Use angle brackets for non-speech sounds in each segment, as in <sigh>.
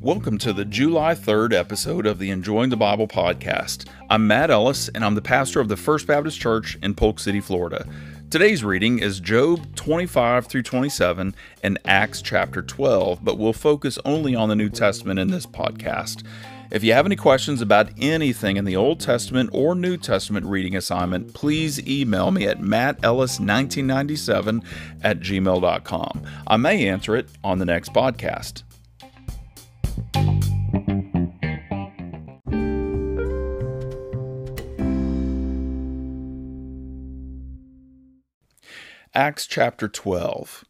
Welcome to the July 3rd episode of the Enjoying the Bible podcast. I'm Matt Ellis, and I'm the pastor of the First Baptist Church in Polk City, Florida. Today's reading is Job 25 through 27 and Acts chapter 12, but we'll focus only on the New Testament in this podcast. If you have any questions about anything in the Old Testament or New Testament reading assignment, please email me at mattellis1997 at gmail.com. I may answer it on the next podcast. Acts chapter 12.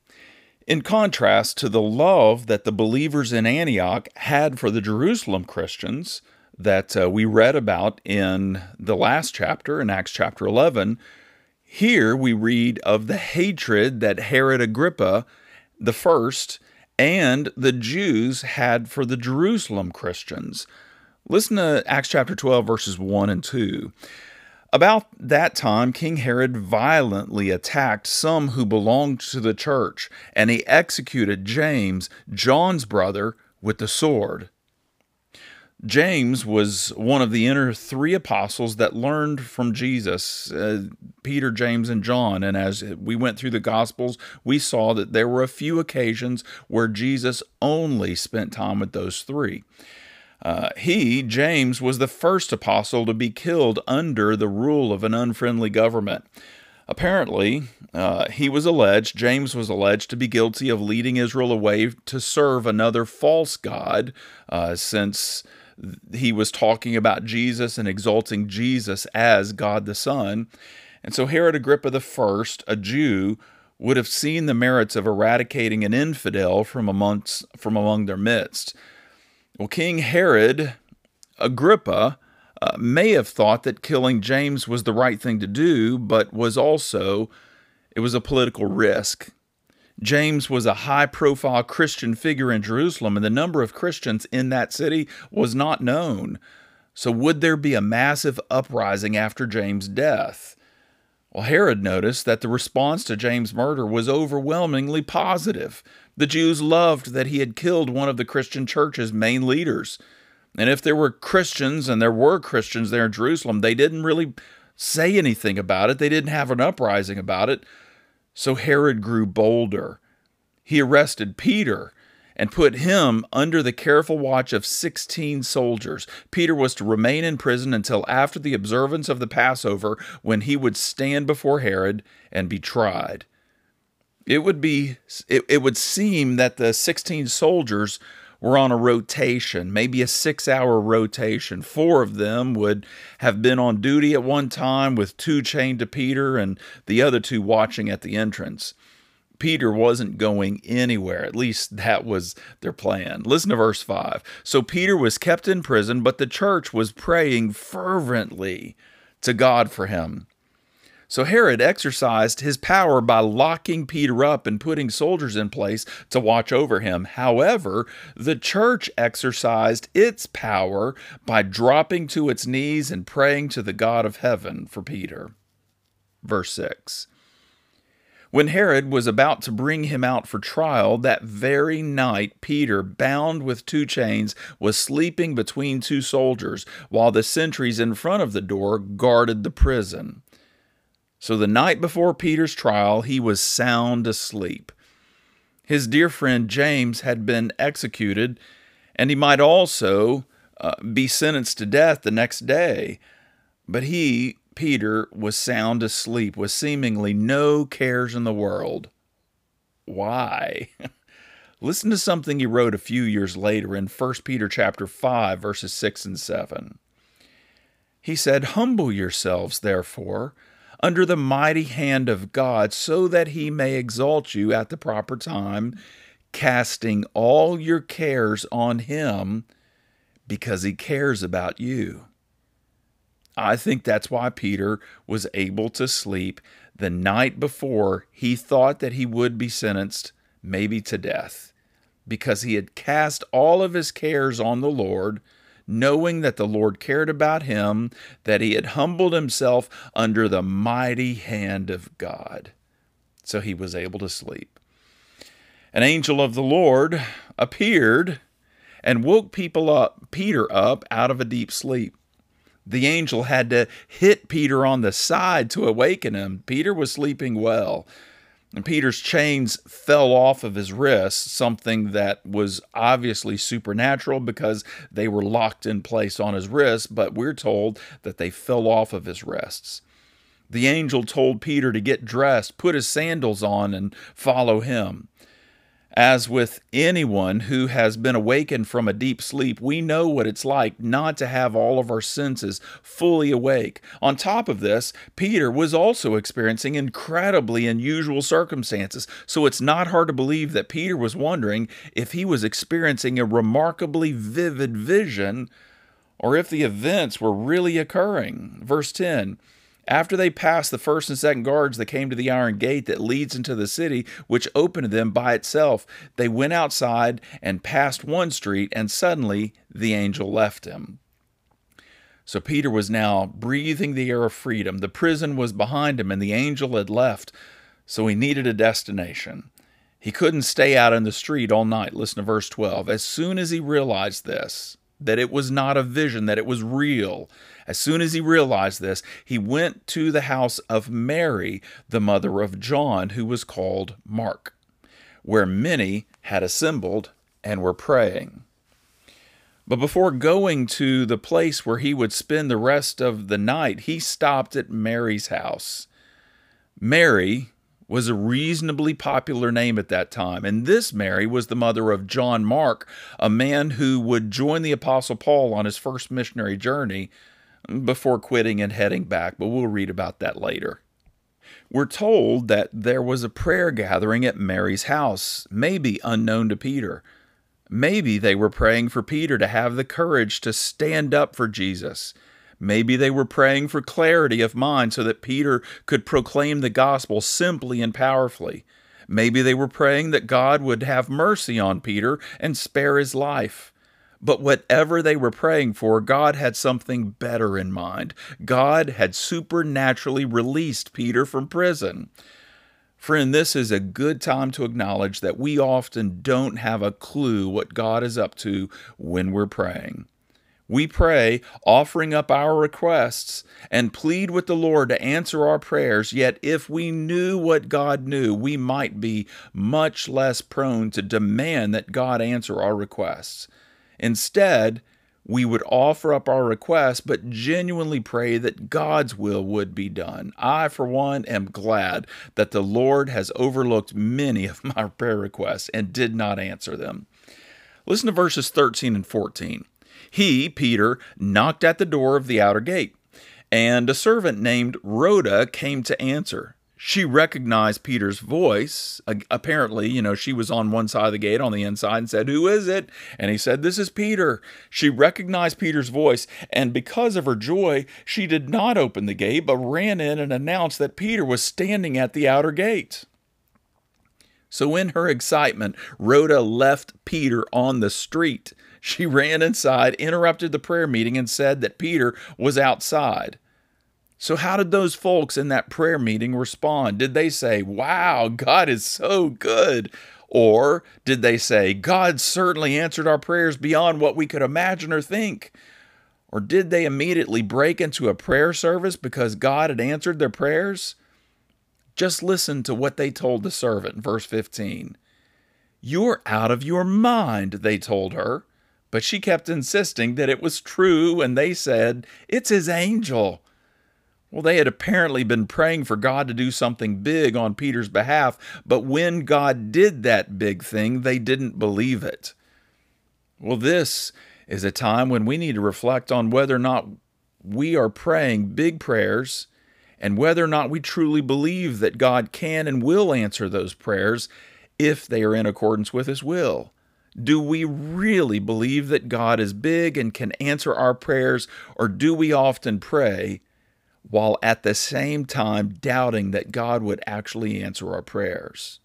In contrast to the love that the believers in Antioch had for the Jerusalem Christians that uh, we read about in the last chapter, in Acts chapter 11, here we read of the hatred that Herod Agrippa the first and the Jews had for the Jerusalem Christians. Listen to Acts chapter 12, verses 1 and 2. About that time, King Herod violently attacked some who belonged to the church, and he executed James, John's brother, with the sword. James was one of the inner three apostles that learned from Jesus uh, Peter, James, and John. And as we went through the Gospels, we saw that there were a few occasions where Jesus only spent time with those three. Uh, he, James, was the first apostle to be killed under the rule of an unfriendly government. Apparently, uh, he was alleged, James was alleged to be guilty of leading Israel away to serve another false God, uh, since he was talking about Jesus and exalting Jesus as God the Son. And so Herod Agrippa I, a Jew, would have seen the merits of eradicating an infidel from amongst from among their midst. Well, King Herod Agrippa uh, may have thought that killing James was the right thing to do, but was also it was a political risk. James was a high profile Christian figure in Jerusalem, and the number of Christians in that city was not known. So, would there be a massive uprising after James' death? Well, Herod noticed that the response to James' murder was overwhelmingly positive. The Jews loved that he had killed one of the Christian church's main leaders. And if there were Christians, and there were Christians there in Jerusalem, they didn't really say anything about it. They didn't have an uprising about it. So Herod grew bolder. He arrested Peter and put him under the careful watch of 16 soldiers. Peter was to remain in prison until after the observance of the Passover, when he would stand before Herod and be tried. It would be it, it would seem that the 16 soldiers were on a rotation, maybe a 6-hour rotation. 4 of them would have been on duty at one time with two chained to Peter and the other two watching at the entrance. Peter wasn't going anywhere. At least that was their plan. Listen to verse 5. So Peter was kept in prison, but the church was praying fervently to God for him. So Herod exercised his power by locking Peter up and putting soldiers in place to watch over him. However, the church exercised its power by dropping to its knees and praying to the God of heaven for Peter. Verse 6. When Herod was about to bring him out for trial, that very night Peter, bound with two chains, was sleeping between two soldiers, while the sentries in front of the door guarded the prison. So the night before Peter's trial, he was sound asleep. His dear friend James had been executed, and he might also uh, be sentenced to death the next day. But he Peter was sound asleep with seemingly no cares in the world. Why? <laughs> Listen to something he wrote a few years later in 1 Peter chapter 5 verses 6 and 7. He said, "Humble yourselves therefore under the mighty hand of God, so that he may exalt you at the proper time, casting all your cares on him because he cares about you." I think that's why Peter was able to sleep the night before he thought that he would be sentenced, maybe to death, because he had cast all of his cares on the Lord, knowing that the Lord cared about him, that he had humbled himself under the mighty hand of God. So he was able to sleep. An angel of the Lord appeared and woke people up, Peter up out of a deep sleep. The angel had to hit Peter on the side to awaken him. Peter was sleeping well. And Peter's chains fell off of his wrists, something that was obviously supernatural because they were locked in place on his wrists, but we're told that they fell off of his wrists. The angel told Peter to get dressed, put his sandals on, and follow him. As with anyone who has been awakened from a deep sleep, we know what it's like not to have all of our senses fully awake. On top of this, Peter was also experiencing incredibly unusual circumstances, so it's not hard to believe that Peter was wondering if he was experiencing a remarkably vivid vision or if the events were really occurring. Verse 10 after they passed the first and second guards, they came to the iron gate that leads into the city, which opened to them by itself. They went outside and passed one street, and suddenly the angel left him. So Peter was now breathing the air of freedom. The prison was behind him, and the angel had left, so he needed a destination. He couldn't stay out in the street all night. Listen to verse 12. As soon as he realized this, that it was not a vision, that it was real. As soon as he realized this, he went to the house of Mary, the mother of John, who was called Mark, where many had assembled and were praying. But before going to the place where he would spend the rest of the night, he stopped at Mary's house. Mary was a reasonably popular name at that time. And this Mary was the mother of John Mark, a man who would join the Apostle Paul on his first missionary journey before quitting and heading back, but we'll read about that later. We're told that there was a prayer gathering at Mary's house, maybe unknown to Peter. Maybe they were praying for Peter to have the courage to stand up for Jesus Maybe they were praying for clarity of mind so that Peter could proclaim the gospel simply and powerfully. Maybe they were praying that God would have mercy on Peter and spare his life. But whatever they were praying for, God had something better in mind. God had supernaturally released Peter from prison. Friend, this is a good time to acknowledge that we often don't have a clue what God is up to when we're praying. We pray, offering up our requests, and plead with the Lord to answer our prayers. Yet, if we knew what God knew, we might be much less prone to demand that God answer our requests. Instead, we would offer up our requests, but genuinely pray that God's will would be done. I, for one, am glad that the Lord has overlooked many of my <laughs> prayer requests and did not answer them. Listen to verses 13 and 14. He, Peter, knocked at the door of the outer gate, and a servant named Rhoda came to answer. She recognized Peter's voice. Apparently, you know, she was on one side of the gate on the inside and said, Who is it? And he said, This is Peter. She recognized Peter's voice, and because of her joy, she did not open the gate, but ran in and announced that Peter was standing at the outer gate. So, in her excitement, Rhoda left Peter on the street. She ran inside, interrupted the prayer meeting, and said that Peter was outside. So, how did those folks in that prayer meeting respond? Did they say, Wow, God is so good? Or did they say, God certainly answered our prayers beyond what we could imagine or think? Or did they immediately break into a prayer service because God had answered their prayers? Just listen to what they told the servant, verse 15. You're out of your mind, they told her. But she kept insisting that it was true, and they said, It's his angel. Well, they had apparently been praying for God to do something big on Peter's behalf, but when God did that big thing, they didn't believe it. Well, this is a time when we need to reflect on whether or not we are praying big prayers and whether or not we truly believe that God can and will answer those prayers if they are in accordance with His will. Do we really believe that God is big and can answer our prayers, or do we often pray while at the same time doubting that God would actually answer our prayers?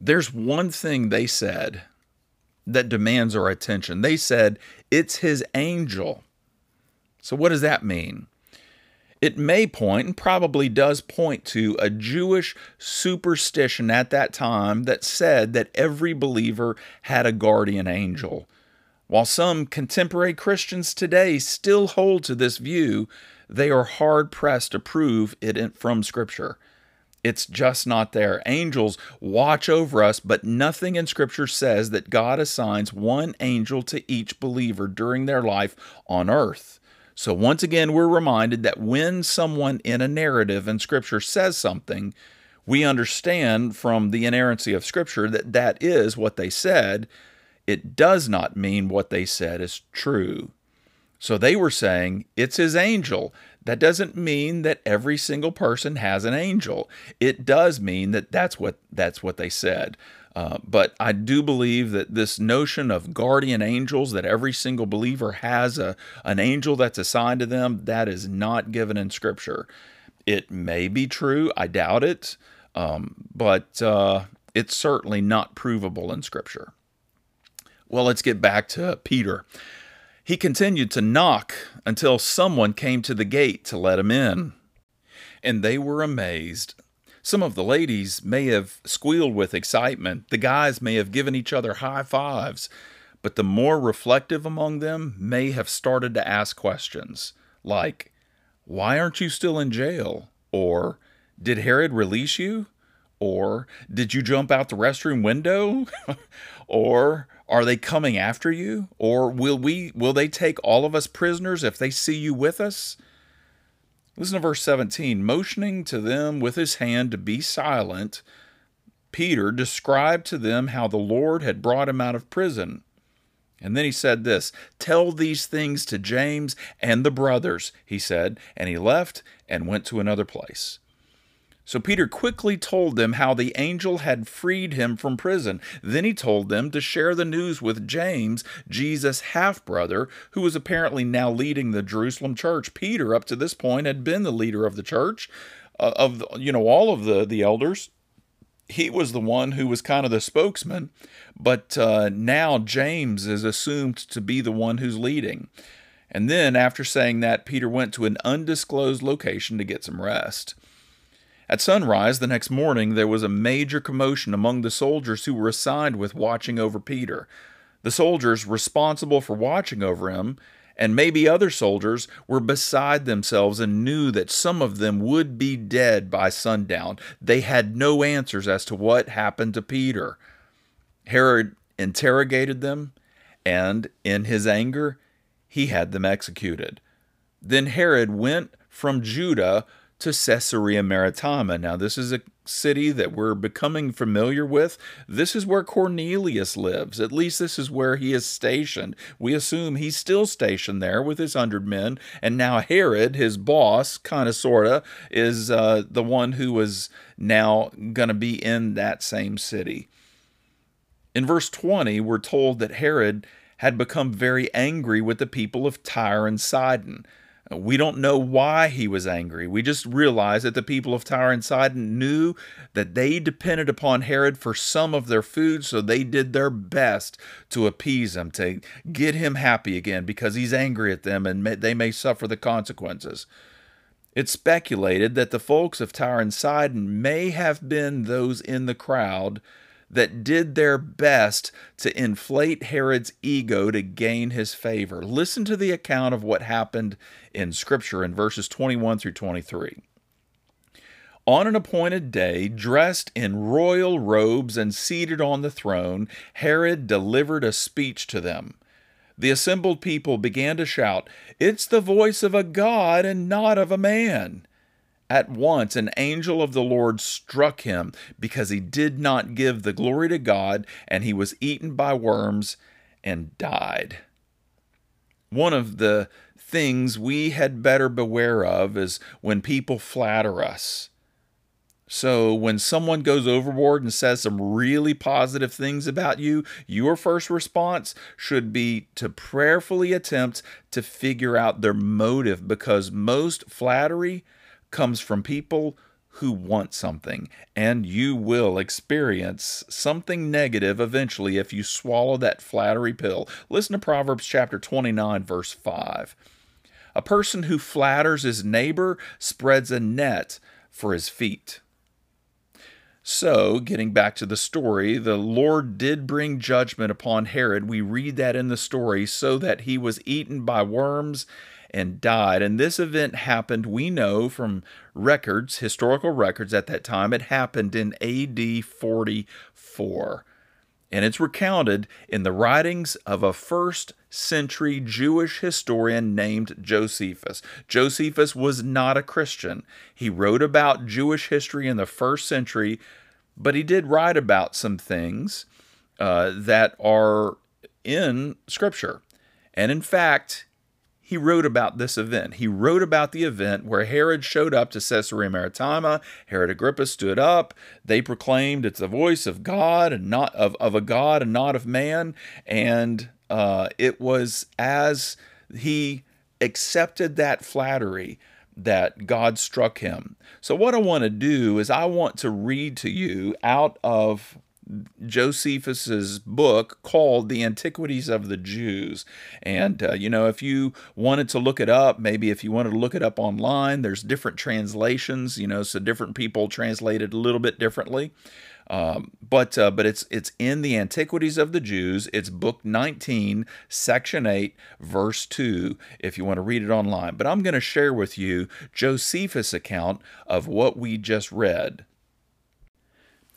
There's one thing they said that demands our attention. They said, It's his angel. So, what does that mean? It may point, and probably does point to, a Jewish superstition at that time that said that every believer had a guardian angel. While some contemporary Christians today still hold to this view, they are hard pressed to prove it from Scripture. It's just not there. Angels watch over us, but nothing in Scripture says that God assigns one angel to each believer during their life on earth. So, once again, we're reminded that when someone in a narrative in Scripture says something, we understand from the inerrancy of Scripture that that is what they said. It does not mean what they said is true. So they were saying, it's his angel. That doesn't mean that every single person has an angel. It does mean that that's what that's what they said. Uh, but I do believe that this notion of guardian angels, that every single believer has a an angel that's assigned to them, that is not given in Scripture. It may be true. I doubt it, um, but uh, it's certainly not provable in Scripture. Well, let's get back to Peter. He continued to knock until someone came to the gate to let him in. And they were amazed. Some of the ladies may have squealed with excitement. The guys may have given each other high fives. But the more reflective among them may have started to ask questions like, Why aren't you still in jail? Or, Did Herod release you? Or, Did you jump out the restroom window? <laughs> or, are they coming after you? Or will we will they take all of us prisoners if they see you with us? Listen to verse 17. Motioning to them with his hand to be silent, Peter described to them how the Lord had brought him out of prison. And then he said this Tell these things to James and the brothers, he said. And he left and went to another place. So Peter quickly told them how the angel had freed him from prison. Then he told them to share the news with James, Jesus' half brother, who was apparently now leading the Jerusalem church. Peter, up to this point, had been the leader of the church, uh, of you know all of the the elders. He was the one who was kind of the spokesman, but uh, now James is assumed to be the one who's leading. And then, after saying that, Peter went to an undisclosed location to get some rest. At sunrise the next morning, there was a major commotion among the soldiers who were assigned with watching over Peter. The soldiers responsible for watching over him, and maybe other soldiers, were beside themselves and knew that some of them would be dead by sundown. They had no answers as to what happened to Peter. Herod interrogated them, and in his anger, he had them executed. Then Herod went from Judah to Caesarea Maritima. Now, this is a city that we're becoming familiar with. This is where Cornelius lives. At least this is where he is stationed. We assume he's still stationed there with his hundred men. And now Herod, his boss, kind of sort of, is uh, the one who was now going to be in that same city. In verse 20, we're told that Herod had become very angry with the people of Tyre and Sidon. We don't know why he was angry. We just realize that the people of Tyre and Sidon knew that they depended upon Herod for some of their food, so they did their best to appease him, to get him happy again, because he's angry at them and may, they may suffer the consequences. It's speculated that the folks of Tyre and Sidon may have been those in the crowd that did their best to inflate Herod's ego to gain his favor. Listen to the account of what happened in Scripture in verses 21 through 23. On an appointed day, dressed in royal robes and seated on the throne, Herod delivered a speech to them. The assembled people began to shout, It's the voice of a God and not of a man. At once an angel of the Lord struck him because he did not give the glory to God, and he was eaten by worms and died. One of the things we had better beware of is when people flatter us. So, when someone goes overboard and says some really positive things about you, your first response should be to prayerfully attempt to figure out their motive because most flattery comes from people who want something, and you will experience something negative eventually if you swallow that flattery pill. Listen to Proverbs chapter 29, verse 5. A person who flatters his neighbor spreads a net for his feet. So, getting back to the story, the Lord did bring judgment upon Herod. We read that in the story, so that he was eaten by worms and died. And this event happened, we know from records, historical records at that time, it happened in AD 44. And it's recounted in the writings of a first century Jewish historian named Josephus. Josephus was not a Christian. He wrote about Jewish history in the first century but he did write about some things uh, that are in Scripture. And in fact, he wrote about this event. He wrote about the event where Herod showed up to Caesarea Maritima. Herod Agrippa stood up. They proclaimed it's the voice of God and not of, of a God and not of man. And uh, it was as he accepted that flattery that God struck him. So, what I want to do is, I want to read to you out of Josephus's book called The Antiquities of the Jews. And, uh, you know, if you wanted to look it up, maybe if you wanted to look it up online, there's different translations, you know, so different people translate it a little bit differently. Um, but uh, but it's it's in the Antiquities of the Jews. It's book 19, section 8, verse 2. If you want to read it online, but I'm going to share with you Josephus' account of what we just read.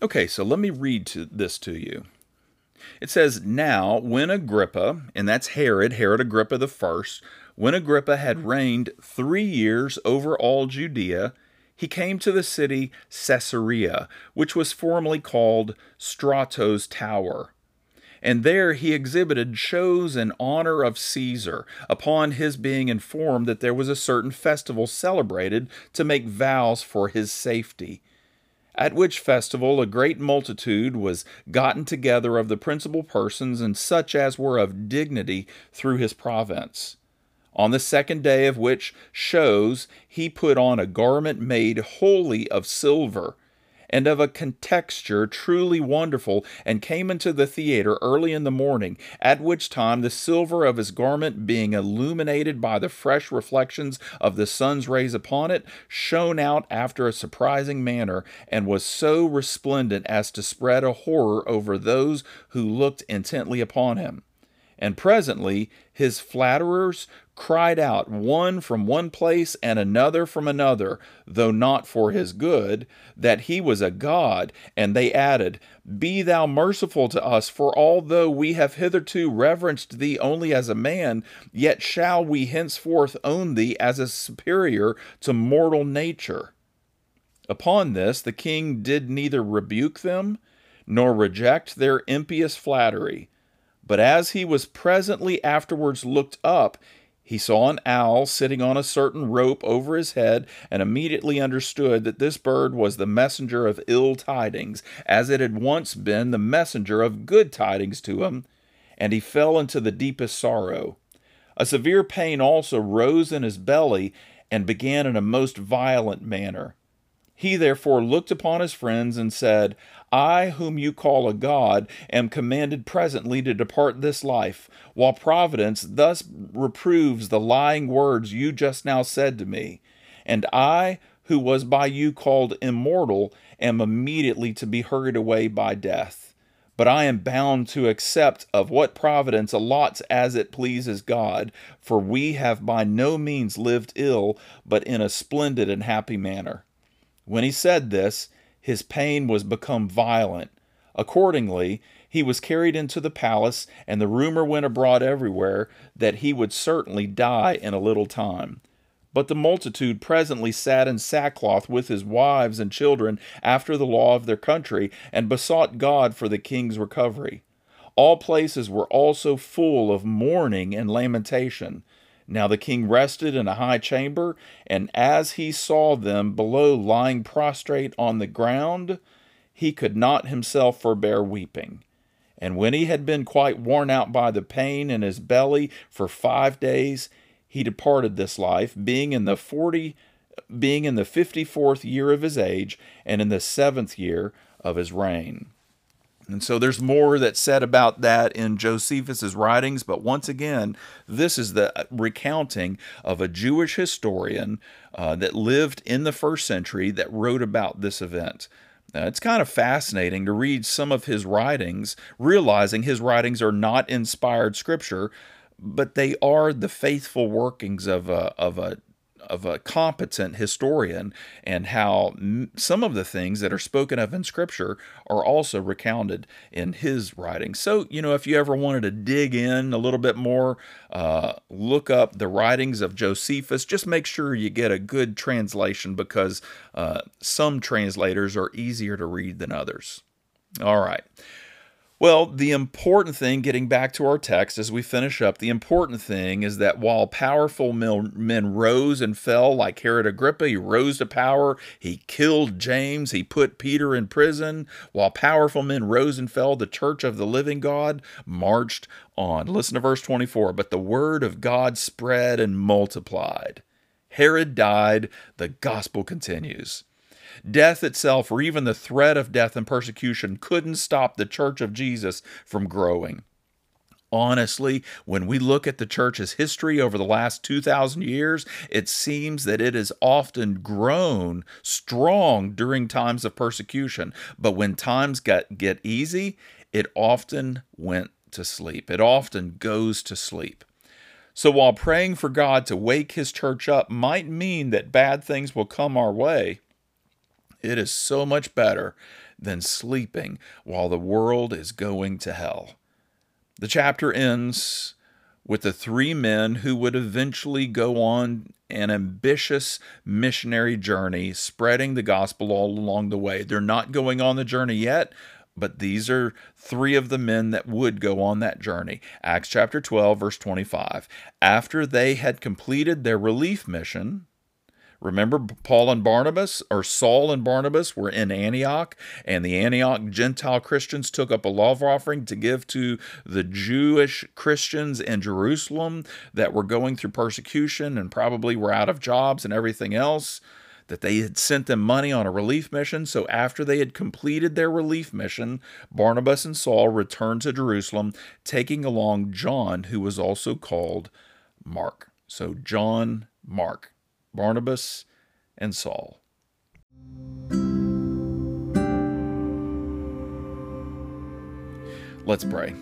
Okay, so let me read to this to you. It says, Now, when Agrippa, and that's Herod, Herod Agrippa the first, when Agrippa had reigned three years over all Judea, he came to the city Caesarea, which was formerly called Strato's Tower. And there he exhibited shows in honor of Caesar, upon his being informed that there was a certain festival celebrated to make vows for his safety. At which festival a great multitude was gotten together of the principal persons and such as were of dignity through his province. On the second day of which shows he put on a garment made wholly of silver and of a contexture truly wonderful, and came into the theater early in the morning, at which time the silver of his garment, being illuminated by the fresh reflections of the sun's rays upon it, shone out after a surprising manner, and was so resplendent as to spread a horror over those who looked intently upon him. And presently his flatterers cried out, one from one place and another from another, though not for his good, that he was a god. And they added, Be thou merciful to us, for although we have hitherto reverenced thee only as a man, yet shall we henceforth own thee as a superior to mortal nature. Upon this the king did neither rebuke them, nor reject their impious flattery. But as he was presently afterwards looked up, he saw an owl sitting on a certain rope over his head, and immediately understood that this bird was the messenger of ill tidings, as it had once been the messenger of good tidings to him, and he fell into the deepest sorrow. A severe pain also rose in his belly, and began in a most violent manner. He therefore looked upon his friends and said, I, whom you call a God, am commanded presently to depart this life, while Providence thus reproves the lying words you just now said to me. And I, who was by you called immortal, am immediately to be hurried away by death. But I am bound to accept of what providence allots as it pleases God, for we have by no means lived ill, but in a splendid and happy manner. When he said this, his pain was become violent. Accordingly, he was carried into the palace, and the rumor went abroad everywhere that he would certainly die in a little time. But the multitude presently sat in sackcloth with his wives and children after the law of their country, and besought God for the king's recovery. All places were also full of mourning and lamentation. Now the king rested in a high chamber, and as he saw them below lying prostrate on the ground, he could not himself forbear weeping. And when he had been quite worn out by the pain in his belly for five days, he departed this life, being in the forty being in the fifty fourth year of his age, and in the seventh year of his reign. And so there's more that's said about that in Josephus's writings, but once again, this is the recounting of a Jewish historian uh, that lived in the first century that wrote about this event. Now, it's kind of fascinating to read some of his writings, realizing his writings are not inspired scripture, but they are the faithful workings of a, of a of a competent historian and how some of the things that are spoken of in scripture are also recounted in his writings. So, you know, if you ever wanted to dig in a little bit more, uh, look up the writings of Josephus. Just make sure you get a good translation because uh, some translators are easier to read than others. All right. Well, the important thing, getting back to our text as we finish up, the important thing is that while powerful men rose and fell, like Herod Agrippa, he rose to power, he killed James, he put Peter in prison. While powerful men rose and fell, the church of the living God marched on. Listen to verse 24. But the word of God spread and multiplied. Herod died, the gospel continues. Death itself, or even the threat of death and persecution, couldn't stop the church of Jesus from growing. Honestly, when we look at the church's history over the last 2,000 years, it seems that it has often grown strong during times of persecution. But when times get, get easy, it often went to sleep. It often goes to sleep. So while praying for God to wake his church up might mean that bad things will come our way, it is so much better than sleeping while the world is going to hell. The chapter ends with the three men who would eventually go on an ambitious missionary journey, spreading the gospel all along the way. They're not going on the journey yet, but these are three of the men that would go on that journey. Acts chapter 12, verse 25. After they had completed their relief mission, Remember, Paul and Barnabas, or Saul and Barnabas, were in Antioch, and the Antioch Gentile Christians took up a love offering to give to the Jewish Christians in Jerusalem that were going through persecution and probably were out of jobs and everything else. That they had sent them money on a relief mission. So, after they had completed their relief mission, Barnabas and Saul returned to Jerusalem, taking along John, who was also called Mark. So, John Mark. Barnabas, and Saul. Let's pray.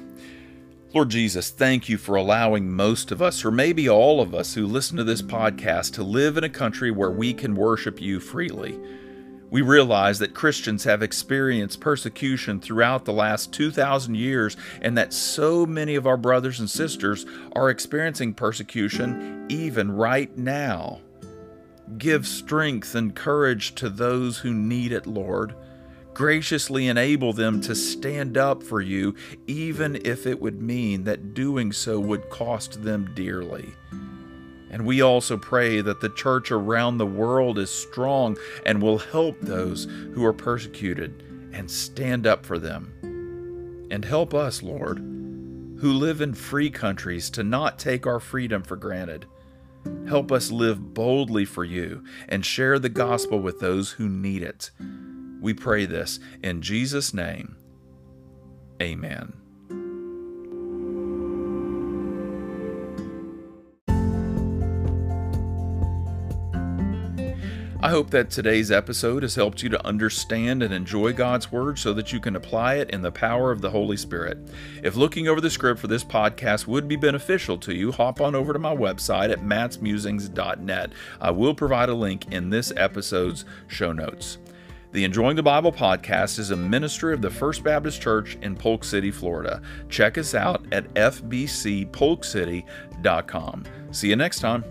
Lord Jesus, thank you for allowing most of us, or maybe all of us who listen to this podcast, to live in a country where we can worship you freely. We realize that Christians have experienced persecution throughout the last 2,000 years, and that so many of our brothers and sisters are experiencing persecution even right now. Give strength and courage to those who need it, Lord. Graciously enable them to stand up for you, even if it would mean that doing so would cost them dearly. And we also pray that the church around the world is strong and will help those who are persecuted and stand up for them. And help us, Lord, who live in free countries, to not take our freedom for granted Help us live boldly for you and share the gospel with those who need it. We pray this in Jesus' name. Amen. I hope that today's episode has helped you to understand and enjoy God's Word so that you can apply it in the power of the Holy Spirit. If looking over the script for this podcast would be beneficial to you, hop on over to my website at mattsmusings.net. I will provide a link in this episode's show notes. The Enjoying the Bible podcast is a ministry of the First Baptist Church in Polk City, Florida. Check us out at fbcpolkcity.com. See you next time.